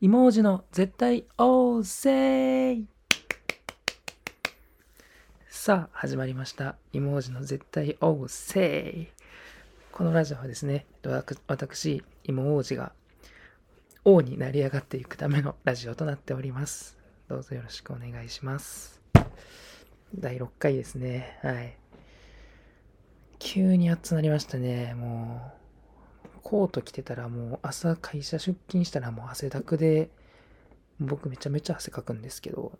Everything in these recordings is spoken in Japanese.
芋王子の絶対王政さあ、始まりました。芋王子の絶対王政このラジオはですね、私、芋王子が王になり上がっていくためのラジオとなっております。どうぞよろしくお願いします。第6回ですね。はい。急に暑くなりましたね。もう、コート着てたらもう朝会社出勤したらもう汗だくで、僕めちゃめちゃ汗かくんですけど、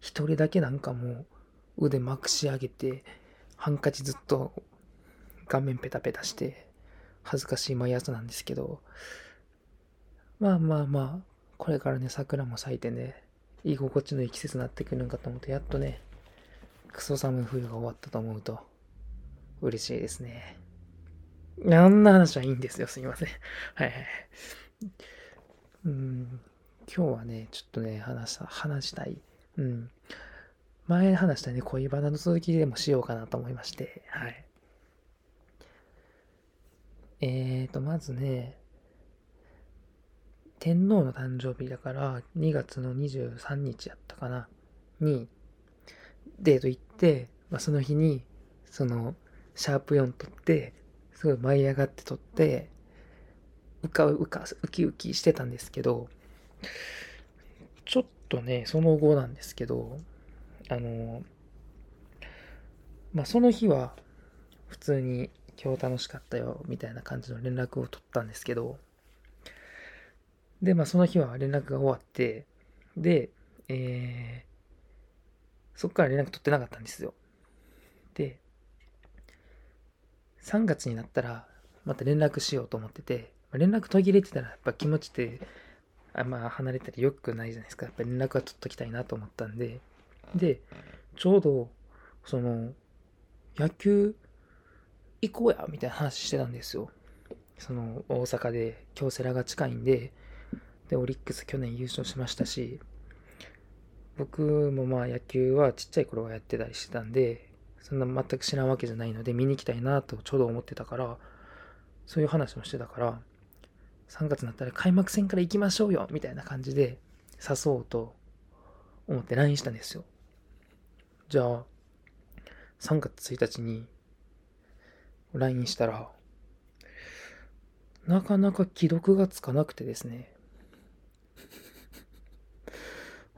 一人だけなんかもう腕まくし上げて、ハンカチずっと顔面ペタペタして、恥ずかしい毎朝なんですけど、まあまあまあ、これからね、桜も咲いてね、居心地のいい季節になってくるんかと思うと、やっとね、クソ寒い冬が終わったと思うと、嬉しいですね。あんな話はいいんですよ。すみません。はいはい。うん、今日はね、ちょっとね、話した、話したい。うん。前話したね、恋バナの続きでもしようかなと思いまして、はい。えーと、まずね、天皇の誕生日だから、2月の23日やったかな、に、デート行って、まあ、その日に、その、シャープ4取って、すごい舞い上がって撮って、うかうか、ウキウキしてたんですけど、ちょっとね、その後なんですけど、あの、まあ、その日は、普通に今日楽しかったよ、みたいな感じの連絡を取ったんですけど、で、まあ、その日は連絡が終わって、で、えー、そっから連絡取ってなかったんですよ。で、3月になったら、また連絡しようと思ってて、連絡途切れてたら、やっぱ気持ちって、あまあ、離れたり良くないじゃないですか。やっぱ連絡は取っときたいなと思ったんで、で、ちょうど、その、野球行こうや、みたいな話してたんですよ。その、大阪で京セラが近いんで、で、オリックス去年優勝しましたし、僕もまあ野球はちっちゃい頃はやってたりしてたんで、そんな全く知らんわけじゃないので見に行きたいなとちょうど思ってたから、そういう話もしてたから、3月になったら開幕戦から行きましょうよみたいな感じで誘おうと思って LINE したんですよ。じゃあ、3月1日に LINE したら、なかなか既読がつかなくてですね。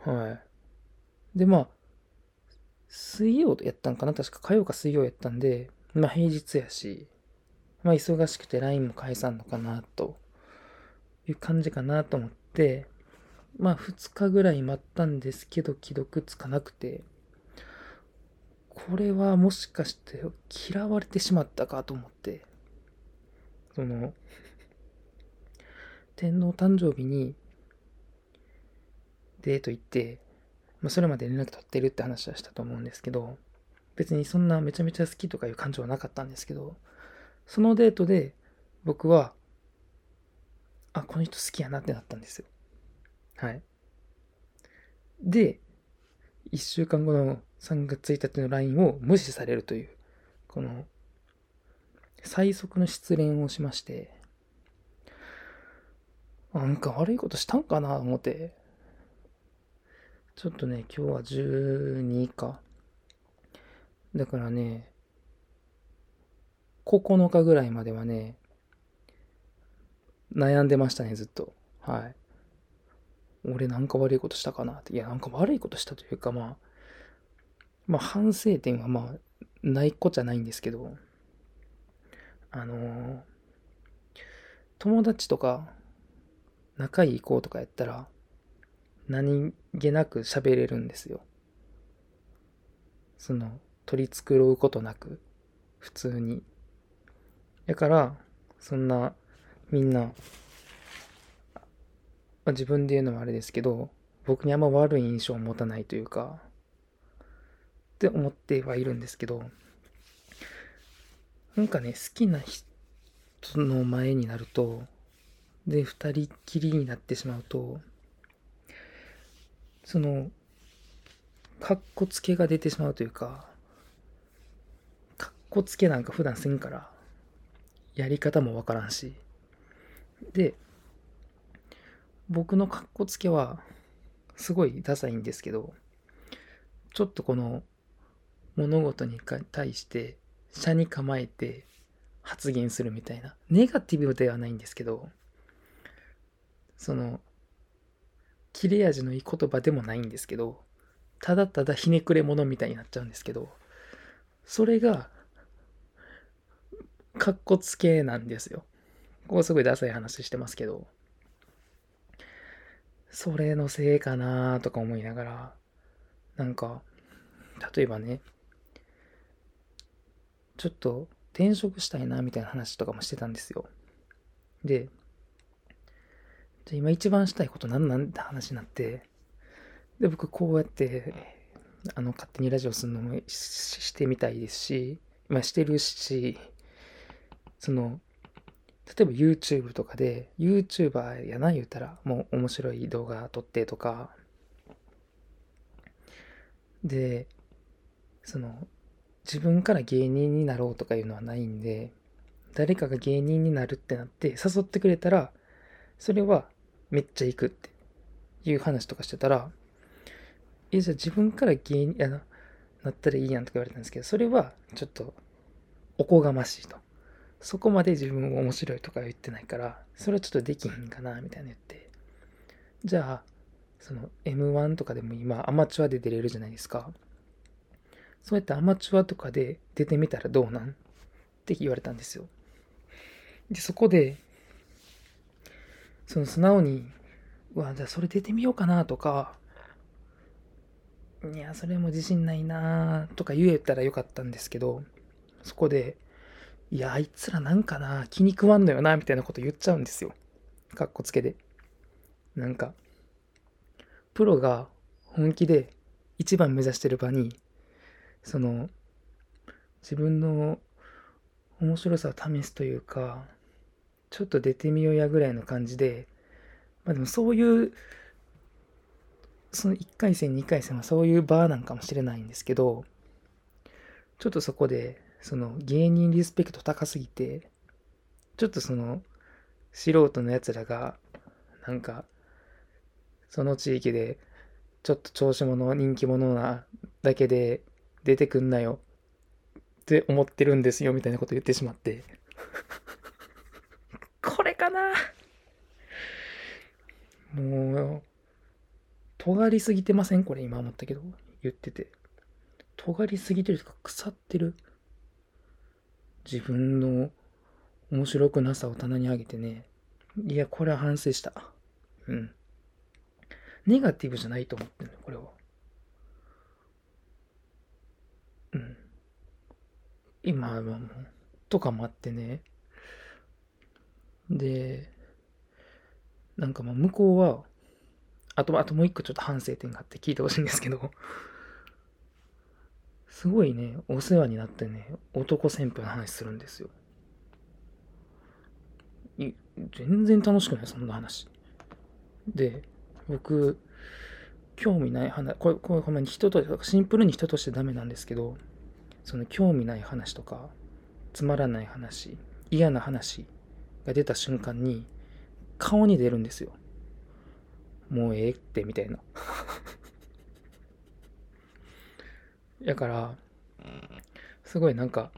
はい。で、まあ、水曜やったんかな？確か火曜か水曜やったんで、まあ平日やし、まあ忙しくて LINE も返さんのかなという感じかなと思って、まあ2日ぐらい待ったんですけど既読つかなくて、これはもしかして嫌われてしまったかと思って、その、天皇誕生日にデート行って、まあ、それまで連絡取ってるって話はしたと思うんですけど、別にそんなめちゃめちゃ好きとかいう感情はなかったんですけど、そのデートで僕は、あ、この人好きやなってなったんですよ。はい。で、1週間後の3月1日の LINE を無視されるという、この、最速の失恋をしまして、なんか悪いことしたんかな思って、ちょっとね、今日は12か。だからね、9日ぐらいまではね、悩んでましたね、ずっと。はい。俺なんか悪いことしたかなって。いや、なんか悪いことしたというか、まあ、まあ反省点はまあ、ないっこじゃないんですけど、あのー友達とか、仲いい子とかやったら、何気なく喋れるんですよ。その、取り繕うことなく、普通に。だから、そんな、みんな、ま自分で言うのもあれですけど、僕にあんま悪い印象を持たないというか、って思ってはいるんですけど、なんかね、好きな人の前になると、で、二人っきりになってしまうと、その、かっこつけが出てしまうというか、かっこつけなんか普段せんから、やり方もわからんし。で、僕の格好つけは、すごいダサいんですけど、ちょっとこの物事に対して車に構えて発言するみたいな。ネガティブではないんですけど、その、切れ味のいい言葉でもないんですけど、ただただひねくれ者みたいになっちゃうんですけど、それが、かっこつけなんですよ。ここすごいダサい話してますけど、それのせいかなとか思いながら、なんか、例えばね、ちょっと転職したいなみたいな話とかもしてたんですよ。で、じゃ今一番したいこと何なんって話になって、で、僕こうやって、あの、勝手にラジオするのもしてみたいですし、まあしてるし、その、例えば YouTube とかで、YouTuber やな言うたら、もう面白い動画撮ってとか、で、その、自分から芸人になろうとかいうのはないんで、誰かが芸人になるってなって誘ってくれたら、それはめっちゃ行くっていう話とかしてたら、え、じゃあ自分から芸人、あの、なったらいいやんとか言われたんですけど、それはちょっとおこがましいと。そこまで自分が面白いとか言ってないから、それはちょっとできひんかな、みたいな言って。じゃあ、その M1 とかでも今アマチュアで出れるじゃないですか。そうやってアマチュアとかで出てみたらどうなんって言われたんですよ。で、そこで、その素直に、うわ、じゃあそれ出てみようかなとか、いや、それも自信ないなとか言えたらよかったんですけど、そこで、いや、あいつらなんかな、気に食わんのよな、みたいなこと言っちゃうんですよ。かっこつけで。なんか、プロが本気で一番目指してる場にその自分の面白さを試すというかちょっと出てみようやぐらいの感じでまあでもそういうその1回戦2回戦はそういう場なんかもしれないんですけどちょっとそこでその芸人リスペクト高すぎてちょっとその素人のやつらがなんかその地域でちょっと調子者人気者なだけで出てくんなよって思ってるんですよみたいなこと言ってしまって。な。もう尖りすぎてません？これ今思ったけど。言ってて。尖りすぎてるとか腐ってる。自分の面白くなさを棚に上げてね。いやこれは反省した。うん。ネガティブじゃないと思ってんのこれは。うん。今はもう、とかもあってね。で、なんかまあ向こうは、あと、あともう一個ちょっと反省点があって聞いてほしいんですけど、すごいね、お世話になってね、男旋風の話するんですよ。い全然楽しくない、そんな話。で、僕、興味ない話、これ、これほんまに人と、シンプルに人としてダメなんですけど、その興味ない話とか、つまらない話、嫌な話が出た瞬間に、顔に出るんですよ。もうええって、みたいな。やから、すごいなんか、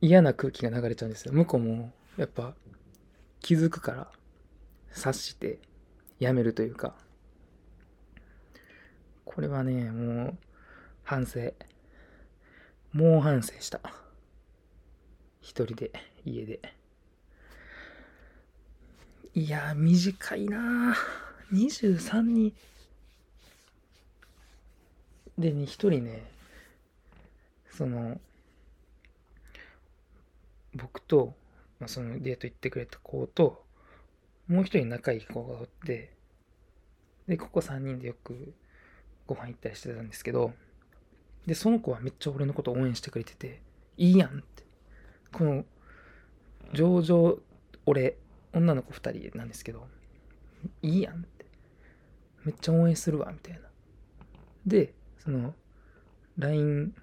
嫌な空気が流れちゃうんですよ。向こうも、やっぱ、気づくから、察して、やめるというか。これはね、もう、反省。猛反省した。一人で、家で。いや短いな23に。でね、一人ね、その、僕と、まあ、そのデート行ってくれた子と、もう一人仲いい子がおって、で、ここ3人でよくご飯行ったりしてたんですけど、で、その子はめっちゃ俺のこと応援してくれてて、いいやんって。この、上々、俺、女の子2人なんですけど、いいやんって。めっちゃ応援するわ、みたいな。で、その、LINE、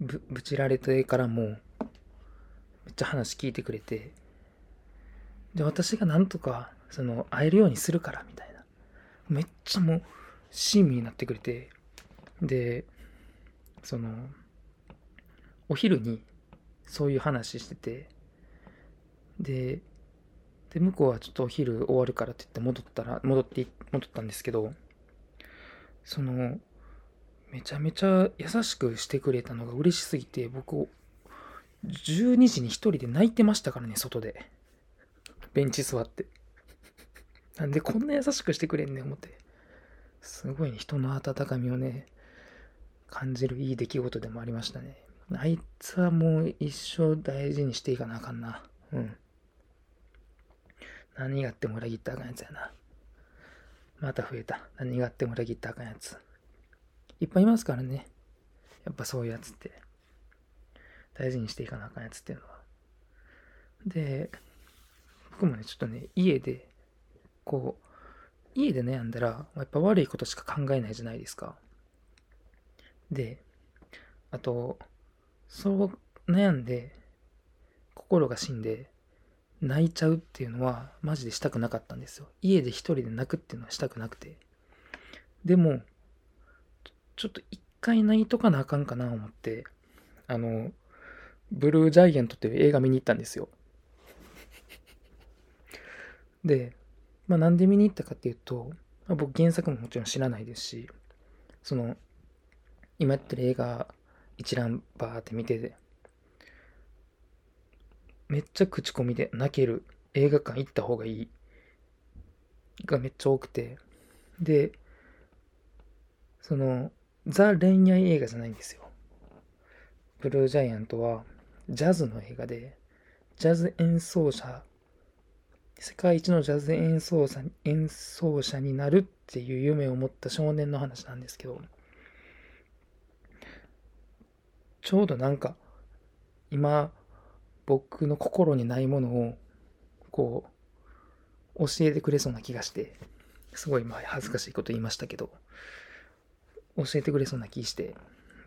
ぶ、ぶちられてからも、めっちゃ話聞いてくれて、で、私がなんとか、その、会えるようにするから、みたいな。めっちゃもう、親身になってくれて、で、その、お昼に、そういう話してて、で、で、向こうはちょっとお昼終わるからって言って戻ったら、戻って、戻ったんですけど、その、めちゃめちゃ優しくしてくれたのが嬉しすぎて、僕、12時に一人で泣いてましたからね、外で。ベンチ座って。なんでこんな優しくしてくれんねん、思って。すごいね、人の温かみをね、感じるいい出来事でもありましたね。あいつはもう一生大事にしていかなあかんな。うん。何があっても裏切ったあかんやつやな。また増えた。何があっても裏切ったあかんやつ。いっぱいいますからね。やっぱそういうやつって。大事にしていかなあかんやつっていうのは。で、僕もね、ちょっとね、家で、こう、家で悩んだら、やっぱ悪いことしか考えないじゃないですか。で、あと、そう悩んで、心が死んで、泣いちゃうっていうのは、マジでしたくなかったんですよ。家で一人で泣くっていうのはしたくなくて。でも、ちょっと一回泣いとかなあかんかな思って、あの、ブルージャイアントっていう映画見に行ったんですよ。で、まあなんで見に行ったかっていうと、まあ、僕原作ももちろん知らないですし、その、今やってる映画一覧バーって見てて、めっちゃ口コミで泣ける映画館行った方がいいがめっちゃ多くて、で、その、ザ恋愛映画じゃないんですよ。ブルージャイアントはジャズの映画で、ジャズ演奏者、世界一のジャズ演奏者演奏者になるっていう夢を持った少年の話なんですけど、ちょうどなんか、今、僕の心にないものを、こう、教えてくれそうな気がして、すごいまあ恥ずかしいこと言いましたけど、教えてくれそうな気して、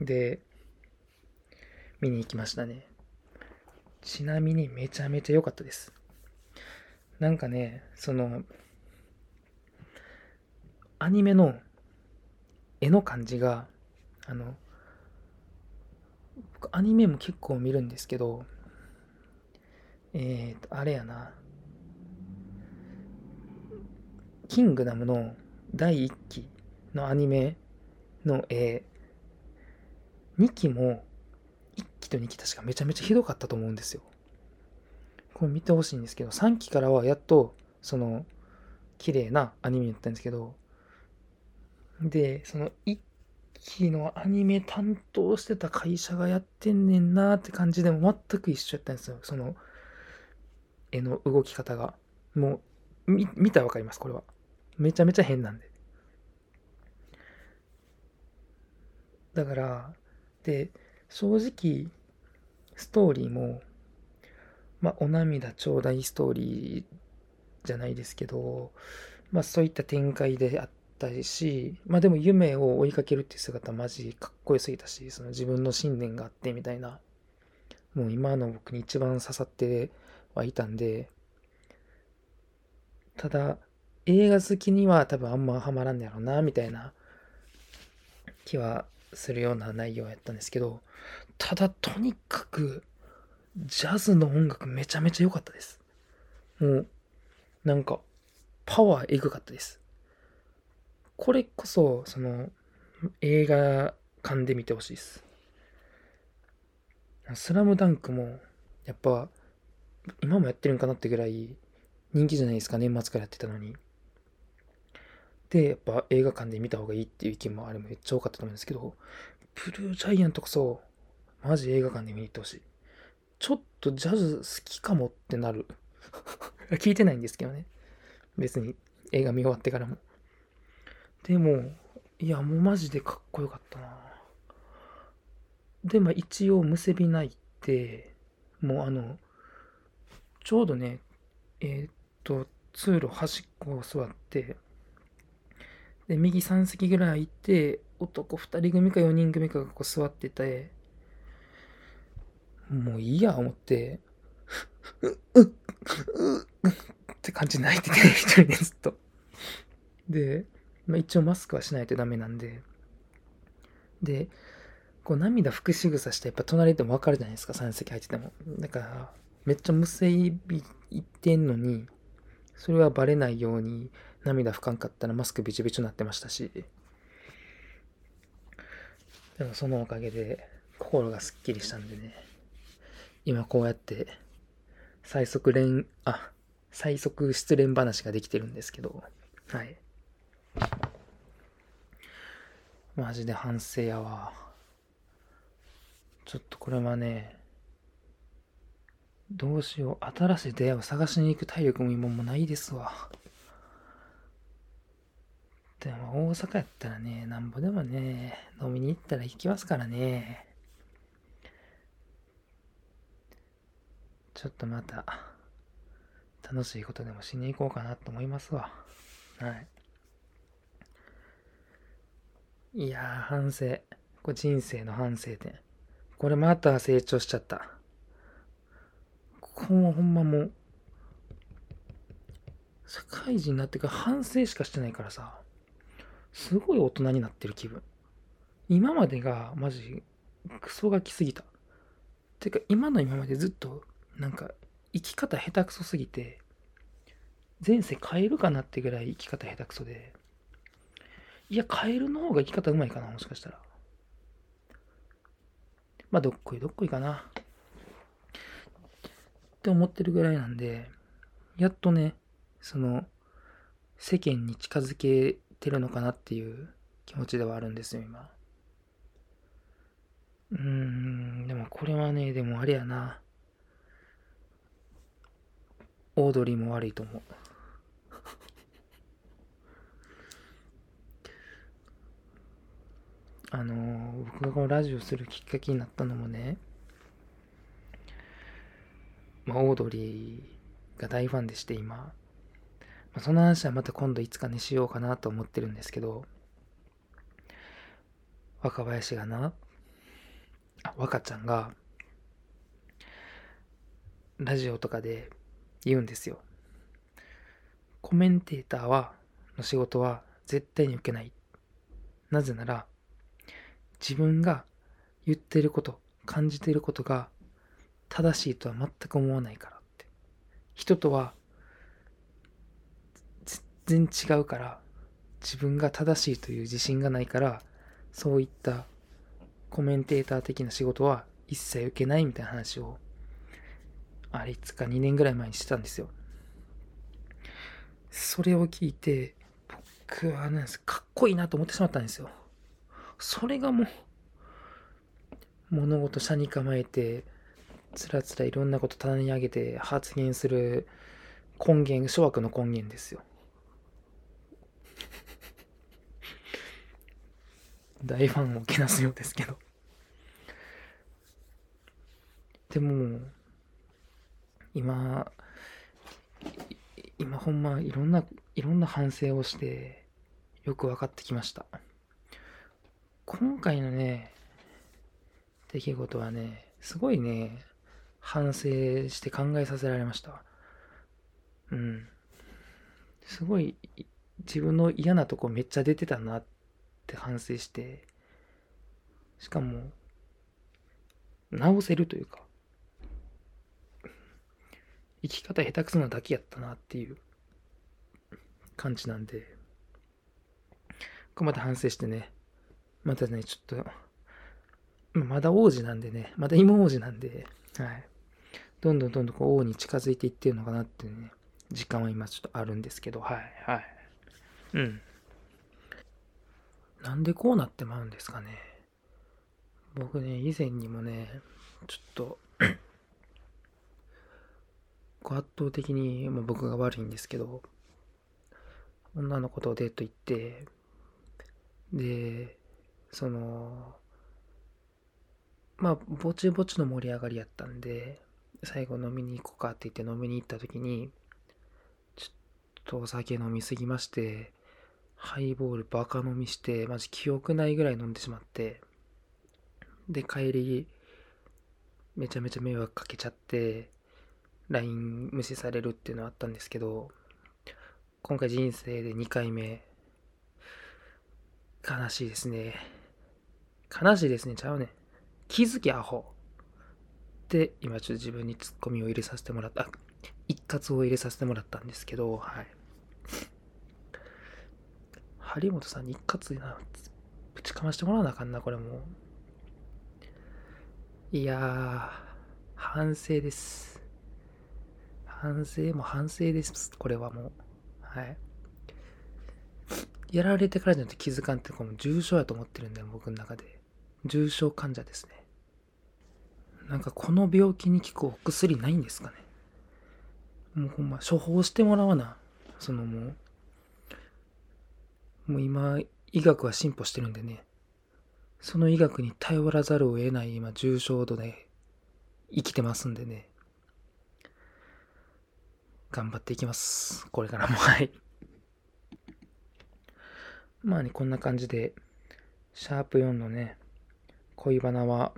で、見に行きましたね。ちなみにめちゃめちゃ良かったです。なんかね、その、アニメの絵の感じが、あの、アニメも結構見るんですけど、えーと、あれやな、キングダムの第1期のアニメの絵、2期も1期と2期確かめちゃめちゃひどかったと思うんですよ。これ見てほしいんですけど、3期からはやっと、その、綺麗なアニメだったんですけど、で、その1期のアニメ担当してた会社がやってんねんなーって感じでも全く一緒やったんですよ。その、絵の動き方が。もう、見たらわかります、これは。めちゃめちゃ変なんで。だから、で、正直、ストーリーも、まあ、お涙ちょうだいストーリーじゃないですけど、まあ、そういった展開であったし、まあ、でも夢を追いかけるっていう姿マジかっこよすぎたし、その自分の信念があってみたいな、もう今の僕に一番刺さってはいたんで、ただ、映画好きには多分あんまハマらんやろうな、みたいな気はするような内容やったんですけど、ただとにかく、ジャズの音楽めちゃめちゃ良かったです。もう、なんか、パワーエグかったです。これこそ、その、映画館で見てほしいです。スラムダンクも、やっぱ、今もやってるんかなってぐらい人気じゃないですか、年末からやってたのに。で、やっぱ映画館で見た方がいいっていう意見もあれもめっちゃ多かったと思うんですけど、ブルージャイアントこそ、マジ映画館で見に行ってほしい。ちょっとジャズ好きかもってなる。聞いてないんですけどね。別に映画見終わってからも。でも、いや、もうマジでかっこよかったな。で、まあ一応、むせびないって、もうあの、ちょうどね、えー、っと、通路端っこを座って、で、右3席ぐらい行って、男2人組か4人組かがこう座ってて、もういいや思って、う、う、う、って感じで泣いてて、一人でずっと。で、まあ、一応マスクはしないとダメなんで、で、こう涙拭く仕草してやっぱ隣でもわかるじゃないですか、3席入ってても。だから、めっちゃ無声び言ってんのに、それはバレないように涙拭かんかったらマスクびちょびちになってましたし、でもそのおかげで心がすっきりしたんでね、今こうやって最速連、あ、最速失恋話ができてるんですけど、はい。マジで反省やわ。ちょっとこれはね、どうしよう。新しい出会いを探しに行く体力も今もないですわ。でも大阪やったらね、なんぼでもね、飲みに行ったら行きますからね。ちょっとまた、楽しいことでもしに行こうかなと思いますわ。はい。いやー、反省。これ人生の反省点。これまた成長しちゃった。こもほんまもう、社会人になってから反省しかしてないからさ、すごい大人になってる気分。今までがマジクソが来すぎた。てか今の今までずっとなんか生き方下手くそすぎて、前世変えるかなってぐらい生き方下手くそで、いや、カエルの方が生き方うまいかな、もしかしたら。まあ、どっこいどっこいかな。って思ってるぐらいなんで、やっとね、その、世間に近づけてるのかなっていう気持ちではあるんですよ、今。うーん、でもこれはね、でもあれやな。オードリーも悪いと思う。あの、僕がこのラジオするきっかけになったのもね、まあ、オードリーが大ファンでして今、まあ、その話はまた今度いつかにしようかなと思ってるんですけど、若林がな、あ、若ちゃんが、ラジオとかで言うんですよ。コメンテーターは、の仕事は絶対に受けない。なぜなら、自分が言ってること、感じてることが正しいとは全く思わないからって。人とは全然違うから、自分が正しいという自信がないから、そういったコメンテーター的な仕事は一切受けないみたいな話をあれいつか2年ぐらい前にしてたんですよ。それを聞いて、僕はね、かっこいいなと思ってしまったんですよ。それがもう、物事社に構えて、つらつらいろんなこと棚に上げて発言する根源、諸悪の根源ですよ。大ファンをけなすようですけど。でも、今、今ほんまいろんな、いろんな反省をして、よく分かってきました。今回のね、出来事はね、すごいね、反省して考えさせられました。うん。すごい、自分の嫌なとこめっちゃ出てたなって反省して、しかも、直せるというか、生き方下手くそなだけやったなっていう感じなんで、ここまた反省してね、またね、ちょっと、まだ王子なんでね、まだ今王子なんで、はい。どんどんどんどんこう王に近づいていってるのかなってね、時間は今ちょっとあるんですけど、はい、はい。うん。なんでこうなってまうんですかね。僕ね、以前にもね、ちょっと 圧倒的に、まあ、僕が悪いんですけど、女の子とデート行って、で、その、まあ、ぼちぼちの盛り上がりやったんで、最後飲みに行こうかって言って飲みに行った時に、ちょっとお酒飲みすぎまして、ハイボールバカ飲みして、マジ記憶ないぐらい飲んでしまって、で、帰り、めちゃめちゃ迷惑かけちゃって、LINE 無視されるっていうのはあったんですけど、今回人生で2回目、悲しいですね。悲しいですね、ちゃうね。気づきアホ。で、今ちょっと自分にツッコミを入れさせてもらった、一括を入れさせてもらったんですけど、はい。張本さんに一括な、ぶちかましてもらわなあかんな、これも。いやー、反省です。反省も反省です。これはもう。はい。やられてからじゃなくて気づかんってこの重症やと思ってるんだよ、僕の中で。重症患者ですね。なんかこの病気に効くお薬ないんですかね？もうほんま、処方してもらわな。そのもう、もう今、医学は進歩してるんでね。その医学に頼らざるを得ない今、重症度で生きてますんでね。頑張っていきます。これからも、はい。まあね、こんな感じで、シャープ4のね、恋バナは、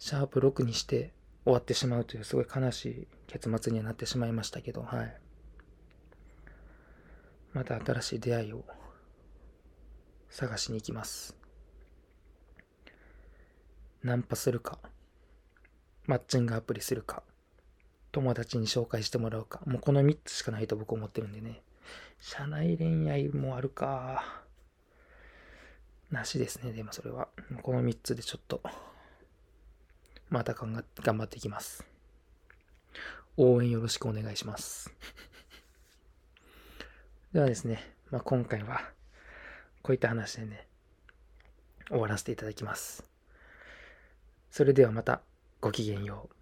シャープ6にして終わってしまうというすごい悲しい結末にはなってしまいましたけど、はい。また新しい出会いを探しに行きます。ナンパするか、マッチングアプリするか、友達に紹介してもらうか、もうこの3つしかないと僕思ってるんでね。社内恋愛もあるか。なしですね、でもそれは。この3つでちょっと、また頑張っていきます。応援よろしくお願いします。ではですね、まあ、今回は、こういった話でね、終わらせていただきます。それではまた、ごきげんよう。